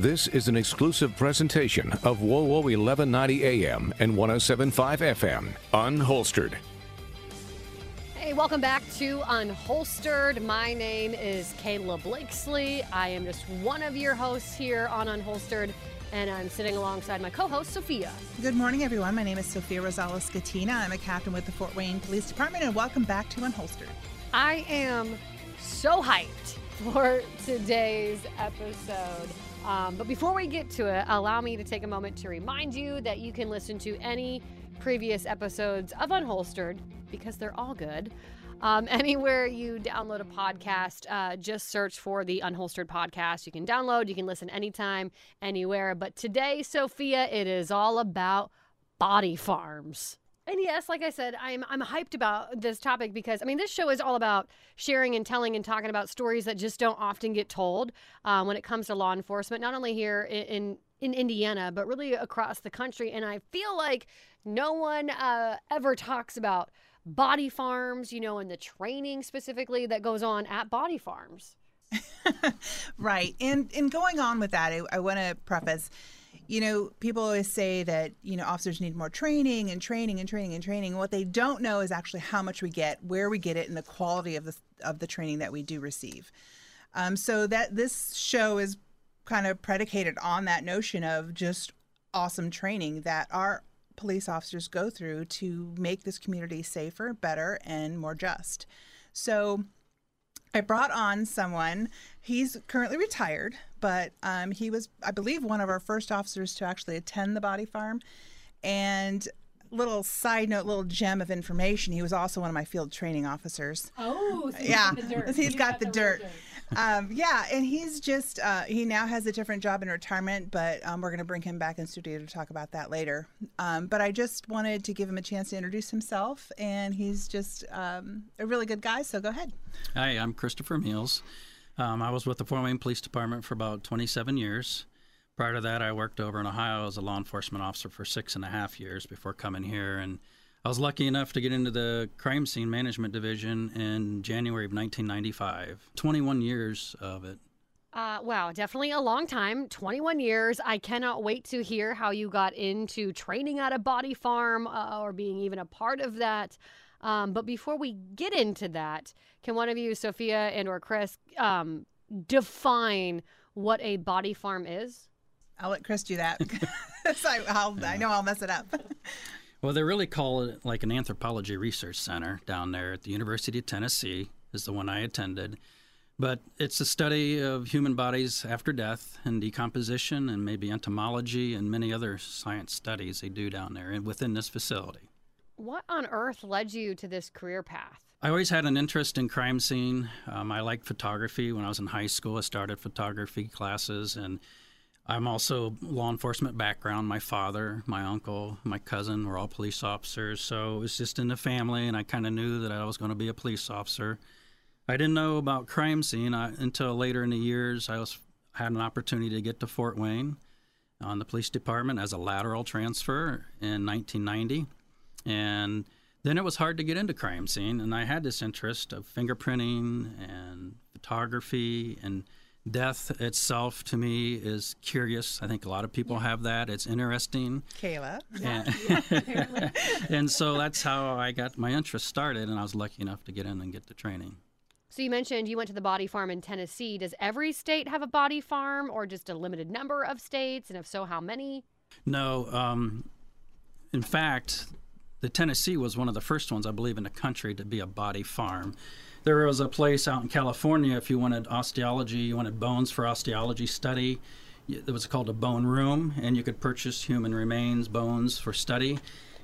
This is an exclusive presentation of WOWO 1190 AM and 1075 FM, Unholstered. Hey, welcome back to Unholstered. My name is Kayla Blakesley. I am just one of your hosts here on Unholstered, and I'm sitting alongside my co host, Sophia. Good morning, everyone. My name is Sophia Rosales Scatina. I'm a captain with the Fort Wayne Police Department, and welcome back to Unholstered. I am so hyped for today's episode. Um, but before we get to it, allow me to take a moment to remind you that you can listen to any previous episodes of Unholstered because they're all good. Um, anywhere you download a podcast, uh, just search for the Unholstered podcast. You can download, you can listen anytime, anywhere. But today, Sophia, it is all about body farms. And yes, like I said, I'm I'm hyped about this topic because I mean this show is all about sharing and telling and talking about stories that just don't often get told um, when it comes to law enforcement, not only here in, in in Indiana, but really across the country. And I feel like no one uh, ever talks about body farms, you know, and the training specifically that goes on at body farms. right. And and going on with that, I, I want to preface you know, people always say that, you know, officers need more training and training and training and training. What they don't know is actually how much we get, where we get it, and the quality of the of the training that we do receive. Um, so that this show is kind of predicated on that notion of just awesome training that our police officers go through to make this community safer, better, and more just. So I brought on someone. He's currently retired, but um, he was, I believe, one of our first officers to actually attend the body farm. And little side note, little gem of information. He was also one of my field training officers. Oh, so yeah, he's got the dirt. he's got the dirt. Um, yeah, and he's just uh, he now has a different job in retirement, but um, we're going to bring him back in studio to talk about that later. Um, but I just wanted to give him a chance to introduce himself, and he's just um, a really good guy. So go ahead. Hi, I'm Christopher Meals. Um, I was with the Fort Wayne Police Department for about 27 years. Prior to that, I worked over in Ohio as a law enforcement officer for six and a half years before coming here. And I was lucky enough to get into the crime scene management division in January of 1995. 21 years of it. Uh, wow, definitely a long time 21 years. I cannot wait to hear how you got into training at a body farm uh, or being even a part of that. Um, but before we get into that, can one of you, Sophia and or Chris, um, define what a body farm is? I'll let Chris do that. so I, I know I'll mess it up. Well, they really call it like an anthropology research center down there at the University of Tennessee, is the one I attended. But it's a study of human bodies after death and decomposition and maybe entomology and many other science studies they do down there and within this facility. What on earth led you to this career path? I always had an interest in crime scene. Um, I liked photography. When I was in high school, I started photography classes, and I'm also law enforcement background. My father, my uncle, my cousin were all police officers, so it was just in the family, and I kind of knew that I was going to be a police officer. I didn't know about crime scene I, until later in the years. I was had an opportunity to get to Fort Wayne on the police department as a lateral transfer in 1990, and then it was hard to get into crime scene, and I had this interest of fingerprinting and photography and death itself to me is curious. I think a lot of people have that. It's interesting. Kayla. And, and so that's how I got my interest started, and I was lucky enough to get in and get the training. So you mentioned you went to the body farm in Tennessee. Does every state have a body farm, or just a limited number of states? And if so, how many? No. Um, in fact, the Tennessee was one of the first ones, I believe, in the country to be a body farm. There was a place out in California, if you wanted osteology, you wanted bones for osteology study. It was called a bone room, and you could purchase human remains, bones for study.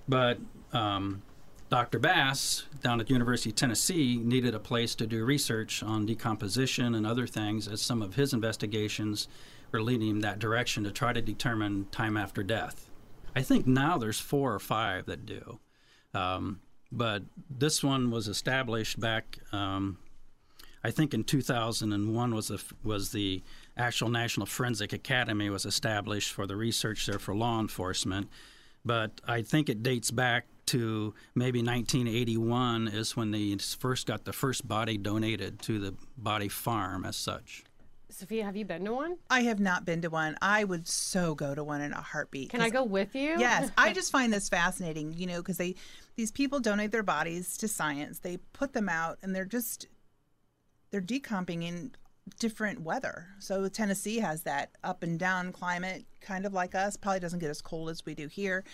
But um, Dr. Bass down at the University of Tennessee needed a place to do research on decomposition and other things, as some of his investigations were leading him that direction to try to determine time after death. I think now there's four or five that do. Um, but this one was established back, um, I think, in 2001 was the was the actual National Forensic Academy was established for the research there for law enforcement. But I think it dates back to maybe 1981 is when they first got the first body donated to the body farm as such. Sophia, have you been to one? I have not been to one. I would so go to one in a heartbeat. Can I go with you? Yes, I just find this fascinating, you know, because they these people donate their bodies to science. They put them out, and they're just they're decomping in different weather. So Tennessee has that up and down climate, kind of like us. Probably doesn't get as cold as we do here,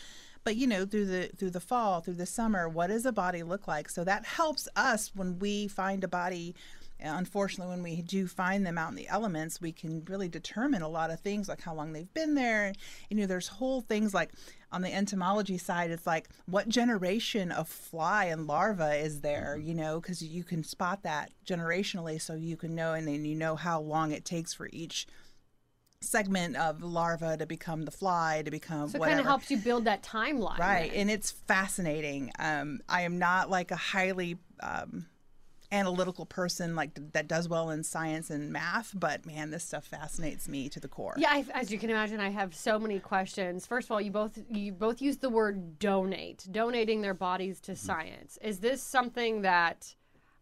but you know, through the through the fall, through the summer, what does a body look like? So that helps us when we find a body. Unfortunately, when we do find them out in the elements, we can really determine a lot of things, like how long they've been there. You know, there's whole things like on the entomology side, it's like what generation of fly and larva is there, you know, because you can spot that generationally, so you can know, and then you know how long it takes for each segment of larva to become the fly to become So it kind of helps you build that timeline. Right, then. and it's fascinating. Um, I am not like a highly um, analytical person like that does well in science and math, but man, this stuff fascinates me to the core. Yeah, I, as you can imagine, I have so many questions. First of all, you both you both use the word donate, donating their bodies to science. Is this something that,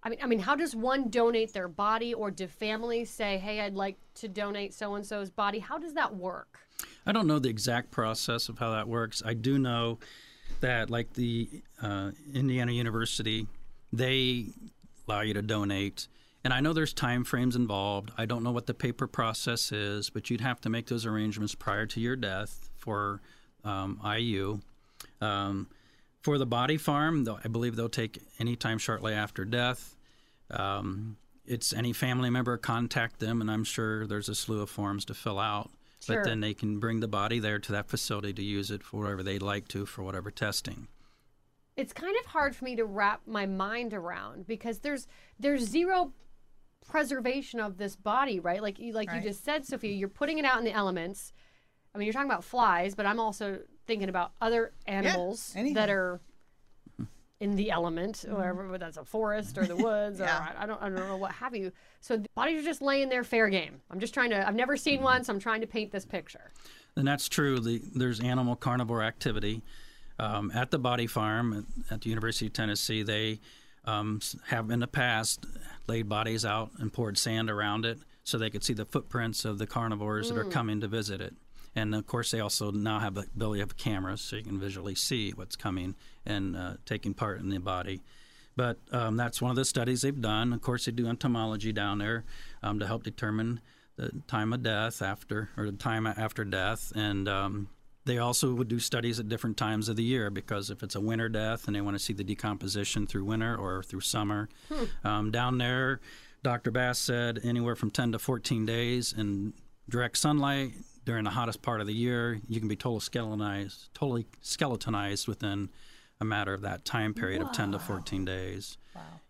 I mean, I mean, how does one donate their body, or do families say, "Hey, I'd like to donate so and so's body"? How does that work? I don't know the exact process of how that works. I do know that, like the uh, Indiana University, they allow you to donate. And I know there's time frames involved. I don't know what the paper process is, but you'd have to make those arrangements prior to your death for um, IU. Um, for the body farm, though, I believe they'll take any time shortly after death. Um, it's any family member contact them, and I'm sure there's a slew of forms to fill out. Sure. But then they can bring the body there to that facility to use it for whatever they'd like to for whatever testing. It's kind of hard for me to wrap my mind around because there's there's zero preservation of this body, right? Like you like Right. you just said, Sophia, you're putting it out in the elements. I mean, you're talking about flies, but I'm also thinking about other animals anything. that are in the element, mm-hmm. wherever whether that's a forest or the woods, or Yeah. I, I don't I don't know what have you. So the bodies are just laying there fair game. I'm just trying to. I've never seen mm-hmm. one, so I'm trying to paint this picture. And that's true. The, there's animal carnivore activity. Um, at the body farm at, the University of Tennessee, they um, have in the past laid bodies out and poured sand around it so they could see the footprints of the carnivores that are coming to visit it. And of course, they also now have the ability of cameras so you can visually see what's coming and uh, taking part in the body. But um, that's one of the studies they've done. Of course, they do entomology down there um, to help determine the time of death after, or the time after death. And um, they also would do studies at different times of the year because if it's a winter death and they want to see the decomposition through winter or through summer, um, down there, Dr. Bass said anywhere from 10 to 14 days in direct sunlight during the hottest part of the year, you can be totally skeletonized, totally skeletonized within a matter of that time period of 10 to 14 days.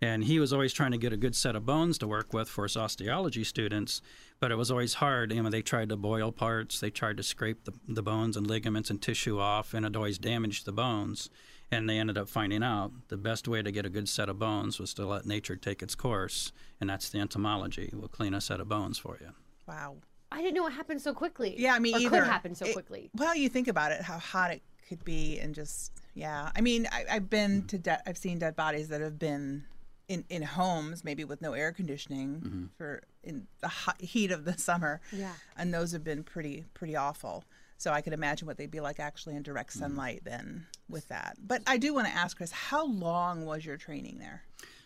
And he was always trying to get a good set of bones to work with for his osteology students, but it was always hard. You know, they tried to boil parts, they tried to scrape the, the bones and ligaments and tissue off, and it always damaged the bones. And they ended up finding out the best way to get a good set of bones was to let nature take its course, and that's the entomology. We'll clean a set of bones for you. Wow. I didn't know it happened so quickly. Yeah, me or either. Could happen so It- quickly. Well, you think about it, how hot it could be, and just yeah. I mean, I, I've been to de- I've seen dead bodies that have been in in homes, maybe with no air conditioning for in the hot heat of the summer. Yeah. and those have been pretty pretty awful. So I could imagine what they'd be like actually in direct sunlight then with that. But I do want to ask Chris, how long was your training there?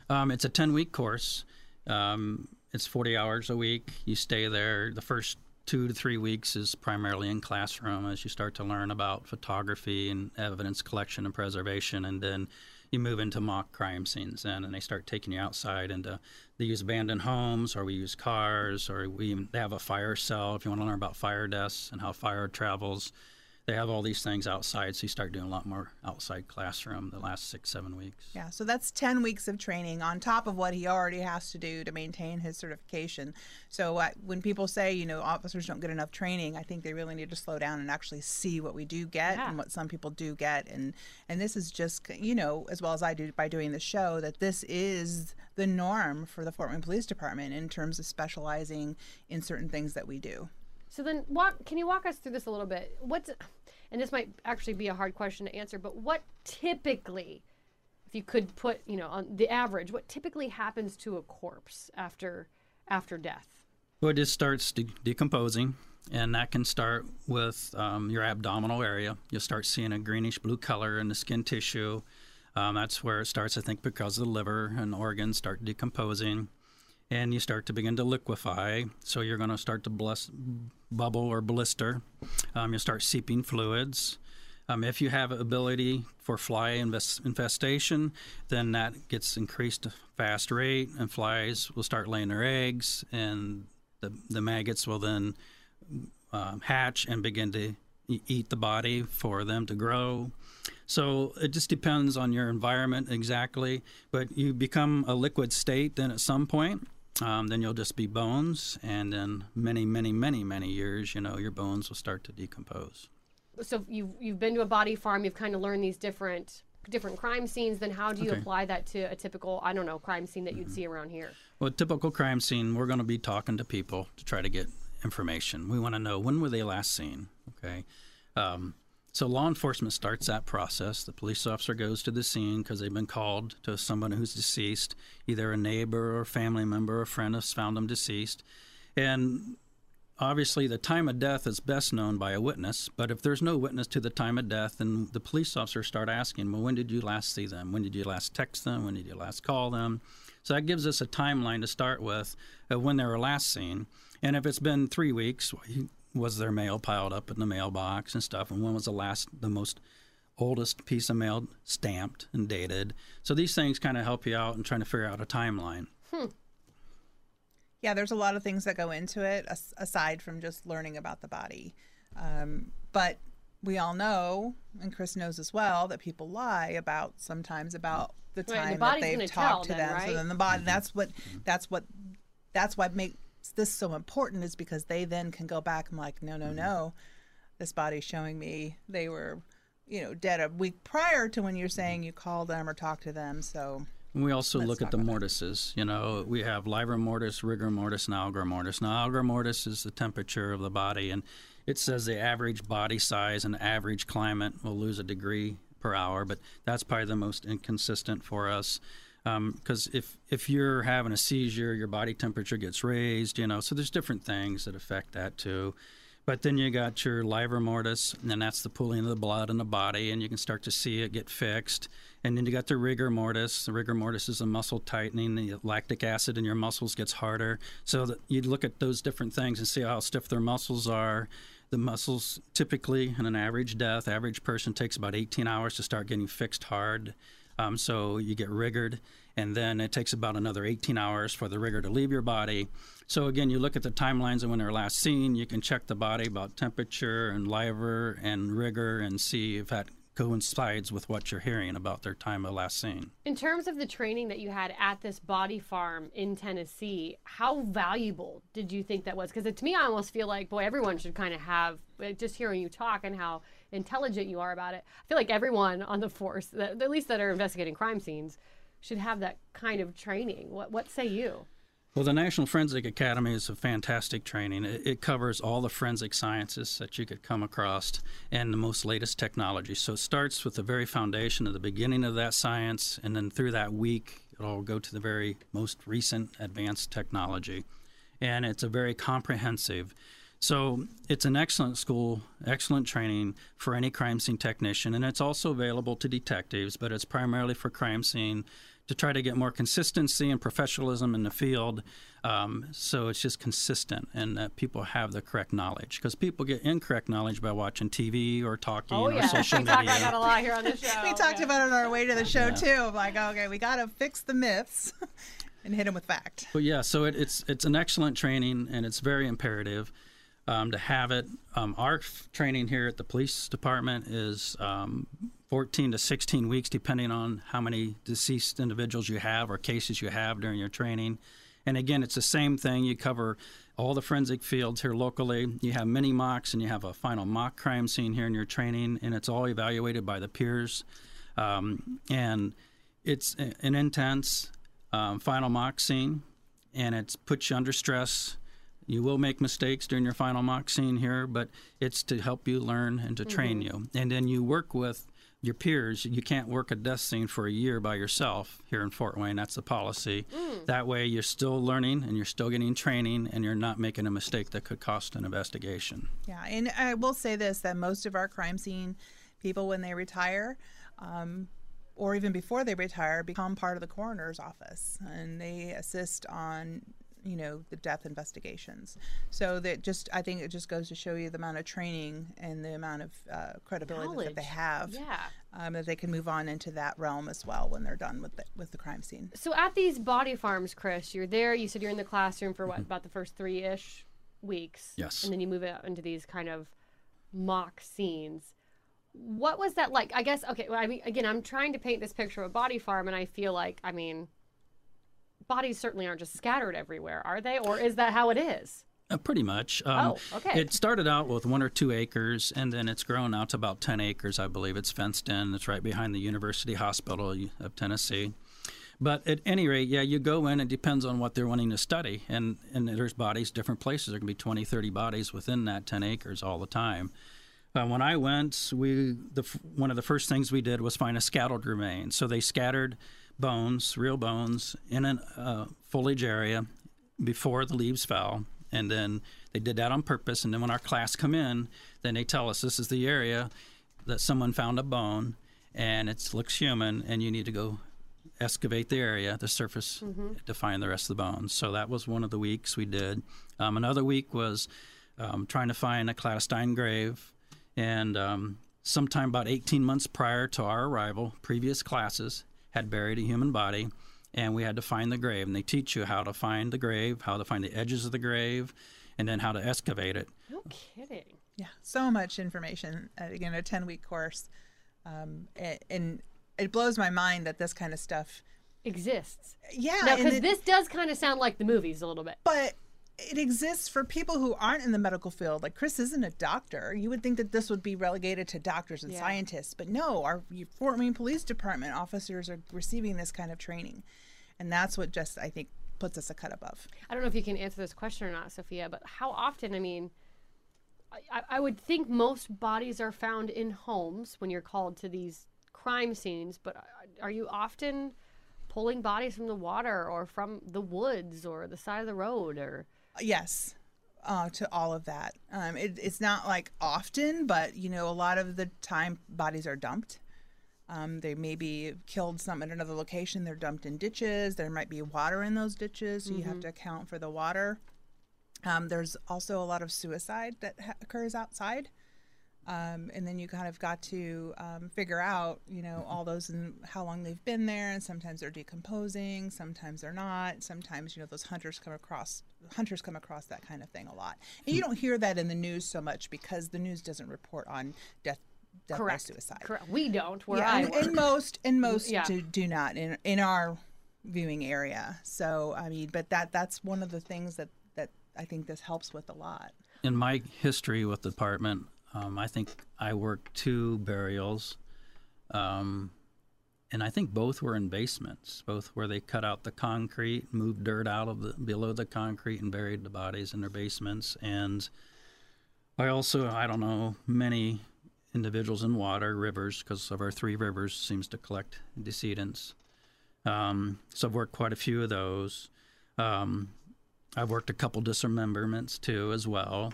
Um, it's a 10 week course. Um, it's 40 hours a week. You stay there. The first two to three weeks is primarily in classroom as you start to learn about photography and evidence collection and preservation. And then you move into mock crime scenes then, and they start taking you outside into they use abandoned homes, or we use cars, or we they have a fire cell if you want to learn about fire deaths and how fire travels. They have all these things outside, so you start doing a lot more outside classroom the last six, seven weeks. Yeah, so that's 10 weeks of training on top of what he already has to do to maintain his certification. So uh, when people say, you know, officers don't get enough training, I think they really need to slow down and actually see what we do get Yeah. and what some people do get. And, and this is just, you know, as well as I do by doing the show, that this is the norm for the Fort Wayne Police Department in terms of specializing in certain things that we do. So then, walk. Can you walk us through this a little bit? What's, and this might actually be a hard question to answer, but what typically, if you could put, you know, on the average, what typically happens to a corpse after after death? Well, it just starts de- decomposing, and that can start with um, your abdominal area. You'll start seeing a greenish blue color in the skin tissue. Um, that's where it starts, I think, because the liver and organs start decomposing, and you start to begin to liquefy. So you're going to start to bless, bubble or blister. Um, you'll start seeping fluids. Um, if you have ability for fly infestation, then that gets increased fast rate, and flies will start laying their eggs, and the, the maggots will then um, hatch and begin to eat the body for them to grow. So it just depends on your environment exactly, but you become a liquid state then at some point. Um, then you'll just be bones, and then many, many, many, many years, you know, your bones will start to decompose so you've you've been to a body farm. You've kind of learned these different different crime scenes. Then how do you Okay. apply that to a typical I don't know crime scene that you'd see around here? Well, a typical crime scene, we're going to be talking to people to try to get information. We want to know when were they last seen. Okay, um, so law enforcement starts that process. The police officer goes to the scene because they've been called to someone who's deceased, either a neighbor or family member or friend has found them deceased, and obviously the time of death is best known by a witness but if there's no witness to the time of death then the police officers start asking well when did you last see them? When did you last text them? When did you last call them? So that gives us a timeline to start with of when they were last seen. And if it's been three weeks was their mail piled up in the mailbox and stuff and when was the last the most oldest piece of mail stamped and dated so these things kind of help you out in trying to figure out a timeline Hmm. Yeah, there's a lot of things that go into it as- aside from just learning about the body. Um, but we all know, and Chris knows as well, that people lie about sometimes about the Right, the time that they've gonna talked tell to then, them. right? So then the body, that's what, that's what, that's what makes this so important is because they then can go back and like, no, no, mm-hmm. no, this body's showing me they were, you know, dead a week prior to when you're mm-hmm. saying you called them or talked to them. So we also Let's look at the mortises. You know, we have livor mortis, rigor mortis, and algor mortis. Now, algor mortis is the temperature of the body, and it says the average body size and average climate will lose a degree per hour, but that's probably the most inconsistent for us. Um, because if if you're having a seizure, your body temperature gets raised. You know, so there's different things that affect that too. But then you got your livor mortis, and that's the pooling of the blood in the body, and you can start to see it get fixed. And then you got the rigor mortis. The rigor mortis is a muscle tightening. The lactic acid in your muscles gets harder. So you look at those different things and see how stiff their muscles are. The muscles typically, in an average death, average person takes about 18 hours to start getting fixed hard. Um, so you get rigored, and then it takes about another 18 hours for the rigor to leave your body. So again, you look at the timelines of when they're last seen. You can check the body about temperature and livor and rigor and see if that coincides with what you're hearing about their time of last seen. In terms of the training that you had at this body farm in Tennessee, how valuable did you think that was? Because to me, I almost feel like, boy, everyone should kind of have, just hearing you talk and how intelligent you are about it. I feel like everyone on the force, that, at least that are investigating crime scenes, should have that kind of training. What, what say you? Well, the National Forensic Academy is a fantastic training. It, it covers all the forensic sciences that you could come across and the most latest technology. So it starts with the very foundation of the beginning of that science, and then through that week, it'll go to the very most recent advanced technology. And it's a very comprehensive. So it's an excellent school, excellent training for any crime scene technician, and it's also available to detectives, but it's primarily for crime scene to try to get more consistency and professionalism in the field. Um, so it's just consistent and that people have the correct knowledge because people get incorrect knowledge by watching TV or talking Oh, or yeah. social we talk media. about a lot here on the show. we talked Yeah. about it on our way to the show too. I'm like, okay, we got to fix the myths and hit them with fact. But yeah, so it, it's it's an excellent training and it's very imperative um, to have it. Um, our training here at the police department is um, 14 to 16 weeks, depending on how many deceased individuals you have or cases you have during your training. And again, it's the same thing. You cover all the forensic fields here locally. You have mini mocks and you have a final mock crime scene here in your training, and it's all evaluated by the peers. Um, and it's an intense um, final mock scene, and it puts you under stress. You will make mistakes during your final mock scene here, but it's to help you learn and to train you. And then you work with your peers. You can't work a death scene for a year by yourself here in Fort Wayne. That's the policy. That way, you're still learning and you're still getting training, and you're not making a mistake that could cost an investigation. Yeah, and I will say this that most of our crime scene people, when they retire, um, or even before they retire, become part of the coroner's office and they assist on you know the death investigations so that just i think it just goes to show you the amount of training and the amount of uh, credibility that they have Yeah. um, that they can move on into that realm as well when they're done with the, with the crime scene So at these body farms, Chris, you're there. You said you're in the classroom for what about the first three ish weeks. Yes. And then you move out into these kind of mock scenes. What was that like? I guess okay. Well, I mean, again, I'm trying to paint this picture of a body farm, and I feel like, I mean, bodies certainly aren't just scattered everywhere, are they? Or is that how it is? Uh, pretty much. Um, Oh, okay. It started out with one or two acres, and then it's grown out to about 10 acres, I believe. It's fenced in. It's right behind the University Hospital of Tennessee. But at any rate, yeah, you go in, it depends on what they're wanting to study. And, and there's bodies, different places. There can be 20, 30 bodies within that 10 acres all the time. Uh, when I went, we the one of the first things we did was find a scattered remain. So they scattered bones, real bones, in a uh, foliage area before the leaves fell, and then they did that on purpose. And then when our class come in, then they tell us this is the area that someone found a bone, and it looks human, and you need to go excavate the area, the surface, to find the rest of the bones. So that was one of the weeks we did. Um, another week was um, trying to find a clandestine grave. And um, sometime about 18 months prior to our arrival, previous classes had buried a human body, and we had to find the grave. And they teach you how to find the grave, how to find the edges of the grave, and then how to excavate it. No kidding. Yeah, so much information. Uh, again, a 10 week course. Um, a- and it blows my mind that this kind of stuff. Exists. Yeah, because this does kind of sound like the movies a little bit. but it exists for people who aren't in the medical field. Like Chris isn't a doctor. You would think that this would be relegated to doctors and Yeah. scientists, but no. Our Fort Wayne Police Department officers are receiving this kind of training, and that's what just I think puts us a cut above. I don't know if you can answer this question or not, Sophia, but how often, I mean, I- I, would think most bodies are found in homes when you're called to these crime scenes, but are you often pulling bodies from the water or from the woods or the side of the road or Yes, uh, to all of that. Um, it, it's not like often, but you know, a lot of the time bodies are dumped. Um, they may be killed some at another location. They're dumped in ditches. There might be water in those ditches, so you have to account for the water. Um, there's also a lot of suicide that ha- occurs outside. Um, and then you kind of got to um, figure out, you know, all those and how long they've been there. And sometimes they're decomposing, sometimes they're not. Sometimes, you know, those hunters come across hunters come across that kind of thing a lot. And you don't hear that in the news so much because the news doesn't report on death, death by correct suicide. Correct. We don't where Yeah, I and, work. and most and most Yeah. do, do not in in our viewing area. So I mean, but that that's one of the things that that I think this helps with a lot. In my history with the department, um, I think I worked two burials, um, and I think both were in basements, both where they cut out the concrete, moved dirt out of the below the concrete, and buried the bodies in their basements. And I also, I don't know, many individuals in water, rivers, because of our three rivers seems to collect decedents. Um, so I've worked quite a few of those. Um, I've worked a couple dismemberments too, as well.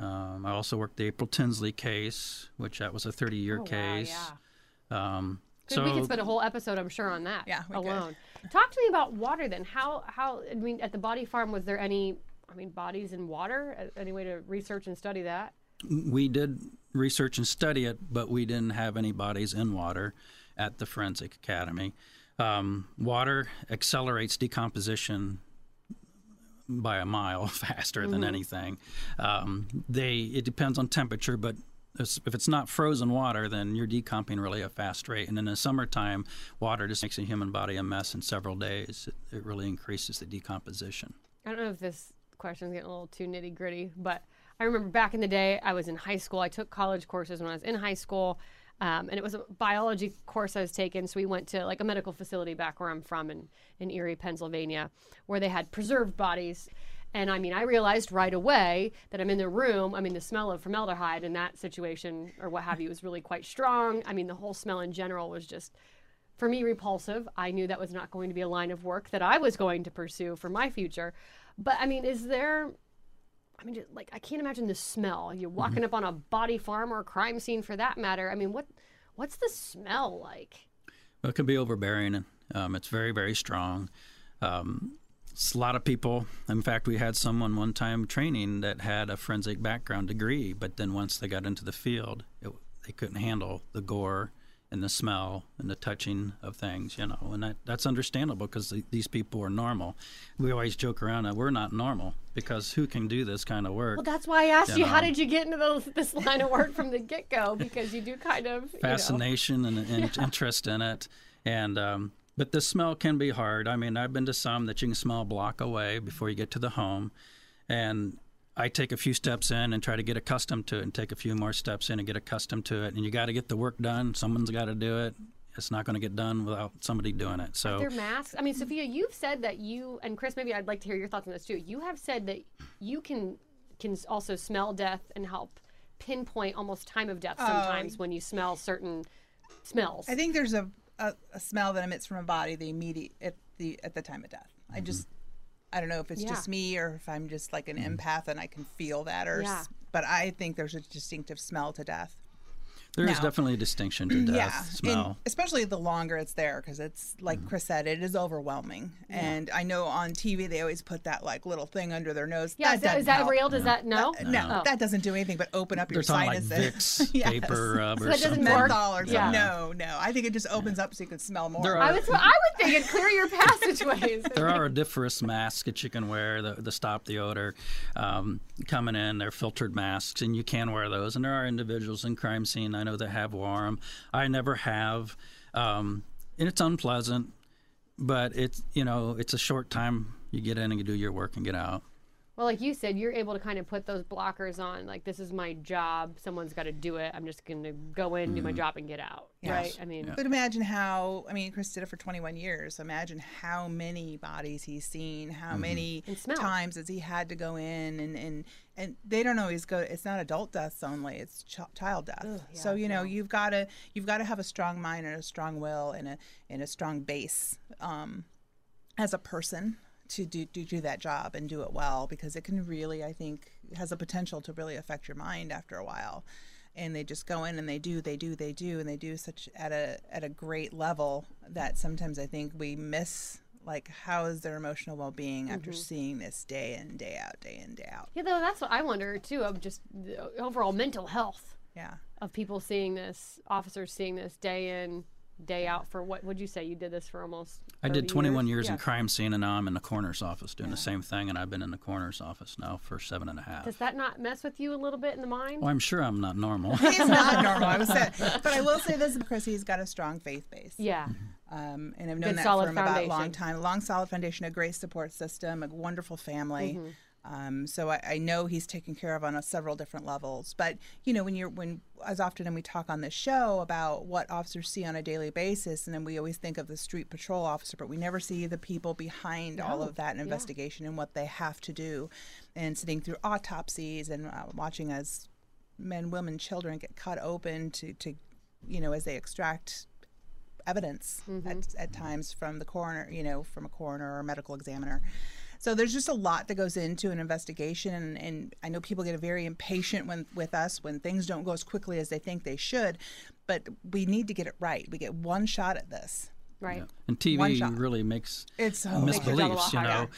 Um, I also worked the April Tinsley case, which that was a 30-year Oh, wow, case. yeah. Um, so we could spend a whole episode, I'm sure, on that. Yeah, we could. alone. Talk to me about water then. How how I mean, at the body farm, was there any? I mean, bodies in water? Any way to research and study that? we did research and study it, but we didn't have any bodies in water at the Forensic Academy. Um, water accelerates decomposition by a mile faster than anything. Um, they it depends on temperature, but if it's not frozen water, then you're decomping really at a fast rate. And in the summertime, water just makes a human body a mess in several days. It, it really increases the decomposition. I don't know if this question's getting a little too nitty gritty, but I remember back in the day, I was in high school. I took college courses when I was in high school, um, and it was a biology course I was taking. So we went to like a medical facility back where I'm from in, in Erie, Pennsylvania, where they had preserved bodies. And I mean, I realized right away that I'm in the room. I mean, the smell of formaldehyde in that situation or what have you was really quite strong. I mean, the whole smell in general was just, for me, repulsive. I knew that was not going to be a line of work that I was going to pursue for my future. But I mean, is there, I mean, just, like, I can't imagine the smell. You're walking up on a body farm or a crime scene for that matter. I mean, what, what's the smell like? Well, it can be overbearing. Um, it's very, very strong. Um, it's a lot of people. In fact, we had someone one time training that had a forensic background degree, but then once they got into the field, it, they couldn't handle the gore and the smell and the touching of things, you know, and that, that's understandable because the, these people are normal. We always joke around that we're not normal because who can do this kind of work? Well, that's why I asked You you, how did you get into those, this line of work from the get go? Because you do kind of you know- fascination and, and interest in it. And um, but the smell can be hard. I mean, I've been to some that you can smell a block away before you get to the home, and I take a few steps in and try to get accustomed to it, and take a few more steps in and get accustomed to it. And you got to get the work done. Someone's got to do it. It's not going to get done without somebody doing it. So their masks. I mean, Sophia, you've said that you and Chris. Maybe I'd like to hear your thoughts on this too. You have said that you can can also smell death and help pinpoint almost time of death sometimes oh. when you smell certain smells. I think there's a, a, a smell that emits from a body the immediate at the at the time of death. I just I don't know if it's Yeah. just me or if I'm just like an mm-hmm. empath and I can feel that or Yeah. s- but I think there's a distinctive smell to death. There is No. definitely a distinction to death yeah, smell. and especially the longer it's there because it's like Mm-hmm. Chris said, it is overwhelming. And I know on TV they always put that like little thing under their nose. yeah, is that, doesn't that help. real? Does that no? No, Oh. that doesn't do anything but open up They're your talking like sinuses. Vicks, Yes. vapor rub, or that doesn't something. work? menthol or something. Yeah. No, no. I think it just opens up so you can smell more. There I are- was. I would think it'd clear your passageways. there are odoriferous masks that you can wear the, the stop the odor um, coming in. They're filtered masks, and you can wear those. And there are individuals in crime scene I know that have them. I never have, um, and it's unpleasant, but it's you know it's a short time. You get in and you do your work and get out. Well, like you said, you're able to kind of put those blockers on. Like, this is my job. Someone's got to do it. I'm just going to go in, do my job, and get out. Right? I mean, But imagine how, I mean, Chris did it for 21 years. Imagine how many bodies he's seen, how many And smells. times has he had to go in and, and, and they don't always go, it's not adult deaths only, it's ch- child death. so, you know, you've got to, you've got to have a strong mind and a strong will and a, and a strong base, um, as a person to do, to do that job and do it well because it can really, I think, has a potential to really affect your mind after a while. And they just go in and they do, they do, they do, and they do such at a at a great level that sometimes I think we miss like how is their emotional well being after mm-hmm. seeing this day in day out, day in day out. yeah, though, that's what I wonder too of just the overall mental health Yeah. of people seeing this, officers seeing this day in, day out for what would you say? You did this for almost. I did 21 years, Yeah. in crime scene, and now I'm in the coroner's office doing the same thing. And I've been in the coroner's office now for seven and a half. Does that not mess with you a little bit in the mind? Well, I'm sure I'm not normal. He's not normal, I was saying. But I will say this, Chris, he's got a strong faith base. yeah. um, and I've known Good that for him about a long foundation. time. Long, solid foundation, a great support system, a wonderful family. Mm-hmm. Um, so I, I know he's taken care of on a several different levels. But you know, when you're when as often and we talk on this show about what officers see on a daily basis, and then we always think of the street patrol officer, but we never see the people behind all of that investigation and what they have to do, and sitting through autopsies and uh, watching as men, women, children get cut open to to you know as they extract evidence at, at times from the coroner, you know, from a coroner or a medical examiner. So there's just a lot that goes into an investigation, and, and I know people get very impatient when with us when things don't go as quickly as they think they should, but we need to get it right. We get one shot at this. Right. And TV really makes It's so Makes your job a lot misbeliefs, you know.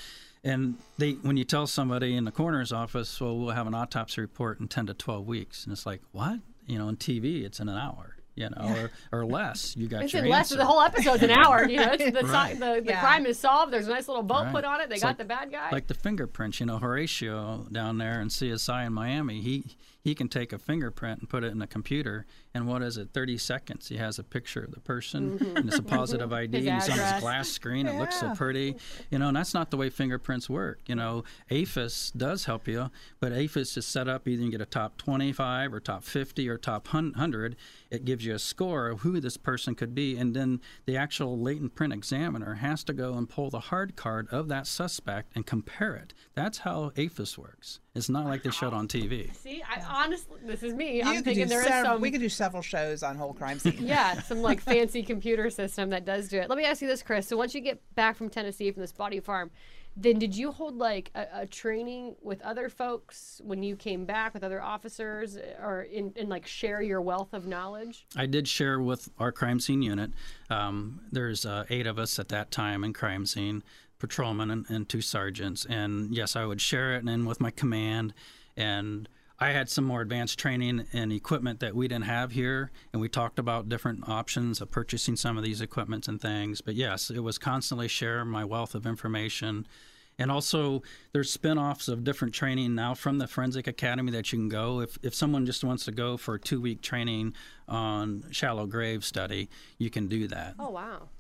And they, when you tell somebody in the coroner's office, well, we'll have an autopsy report in 10 to 12 weeks, and it's like, what? You know, on TV, it's in an hour, you know, or, or less. You got It's your less answer. the whole episode's an hour. You know, the, Right. si- the, the Yeah. crime is solved. There's a nice little boat Right. put on it. They It's got like- the bad guy. like the fingerprints, you know, Horatio down there in CSI in Miami, he he can take a fingerprint and put it in a computer, and what is it? 30 seconds. He has a picture of the person, mm-hmm. and it's a mm-hmm. positive ID. His He's on his glass screen. It looks so pretty, you know. And that's not the way fingerprints work. You know, AFIS does help you, but AFIS is set up either you get a top 25 or top 50 or top 100. It gives you a score of who this person could be, and then the actual latent print examiner has to go and pull the hard card of that suspect and compare it. That's how AFIS works. It's not like they showed on TV. See, I honestly, this is me. You I'm thinking do there is sev- some. we could do several shows on whole crime scene. yeah, some like fancy computer system that does do it. Let me ask you this, Chris. So once you get back from Tennessee from this body farm, then did you hold like a, a training with other folks when you came back with other officers, or in, in like share your wealth of knowledge? I did share with our crime scene unit. Um, there's uh, eight of us at that time in crime scene, patrolmen and, and two sergeants. And yes, I would share it and then with my command. And I had some more advanced training and equipment that we didn't have here. And we talked about different options of purchasing some of these equipments and things. But yes, it was constantly share my wealth of information. And also, there's spin-offs of different training now from the Forensic Academy that you can go. If, if someone just wants to go for a two-week training on shallow grave study, you can do that. Oh wow.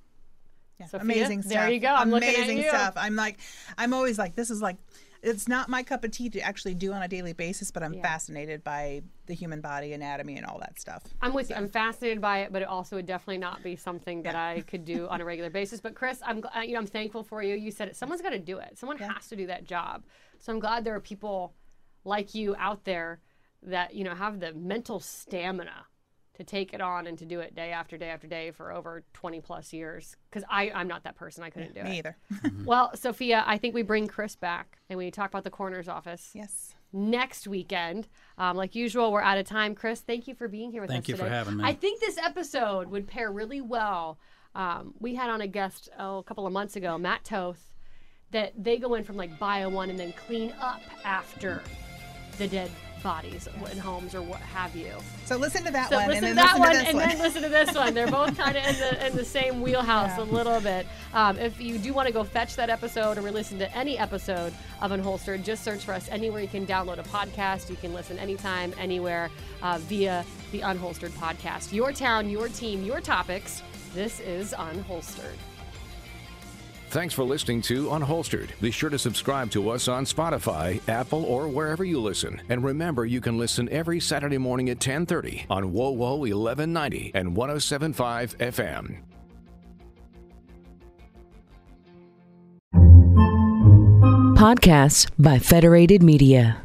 Yeah, Sophia, amazing stuff. there you go. I'm looking at amazing you. stuff. I'm like, I'm always like, this is like, it's not my cup of tea to actually do on a daily basis, but I'm Yeah. fascinated by the human body, anatomy, and all that stuff. I'm with you. I'm fascinated by it, but it also would definitely not be something that I could do on a regular basis. But Chris, I'm uh, you know I'm thankful for you. You said it. Someone's got to do it. Someone has to do that job. So I'm glad there are people like you out there that you know have the mental stamina to take it on and to do it day after day after day for over 20 plus years. Because I I'm not that person. I couldn't do Me it. either. Well, Sophia, I think we bring Chris back and we talk about the coroner's office yes. next weekend. Um, like usual, we're out of time. Chris, thank you for being here with Thank us you for having me. I think this episode would pair really well. Um, we had on a guest oh, a couple of months ago, Matt Toth, that they go in from like bio one and then clean up after the dead bodies in homes or what have you. So listen to that So one, listen and to then that listen one, to this and one. then listen to this one. They're both kind of in the in the same wheelhouse a little bit. Um, if you do want to go fetch that episode or listen to any episode of Unholstered, just search for us anywhere you can download a podcast. You can listen anytime, anywhere uh, via the Unholstered podcast. Your town, your team, your topics. This is Unholstered. Thanks for listening to Unholstered. Be sure to subscribe to us on Spotify, Apple, or wherever you listen. And remember, you can listen every Saturday morning at 10:30 on WoWo 1190 and 1075 FM. Podcasts by Federated Media.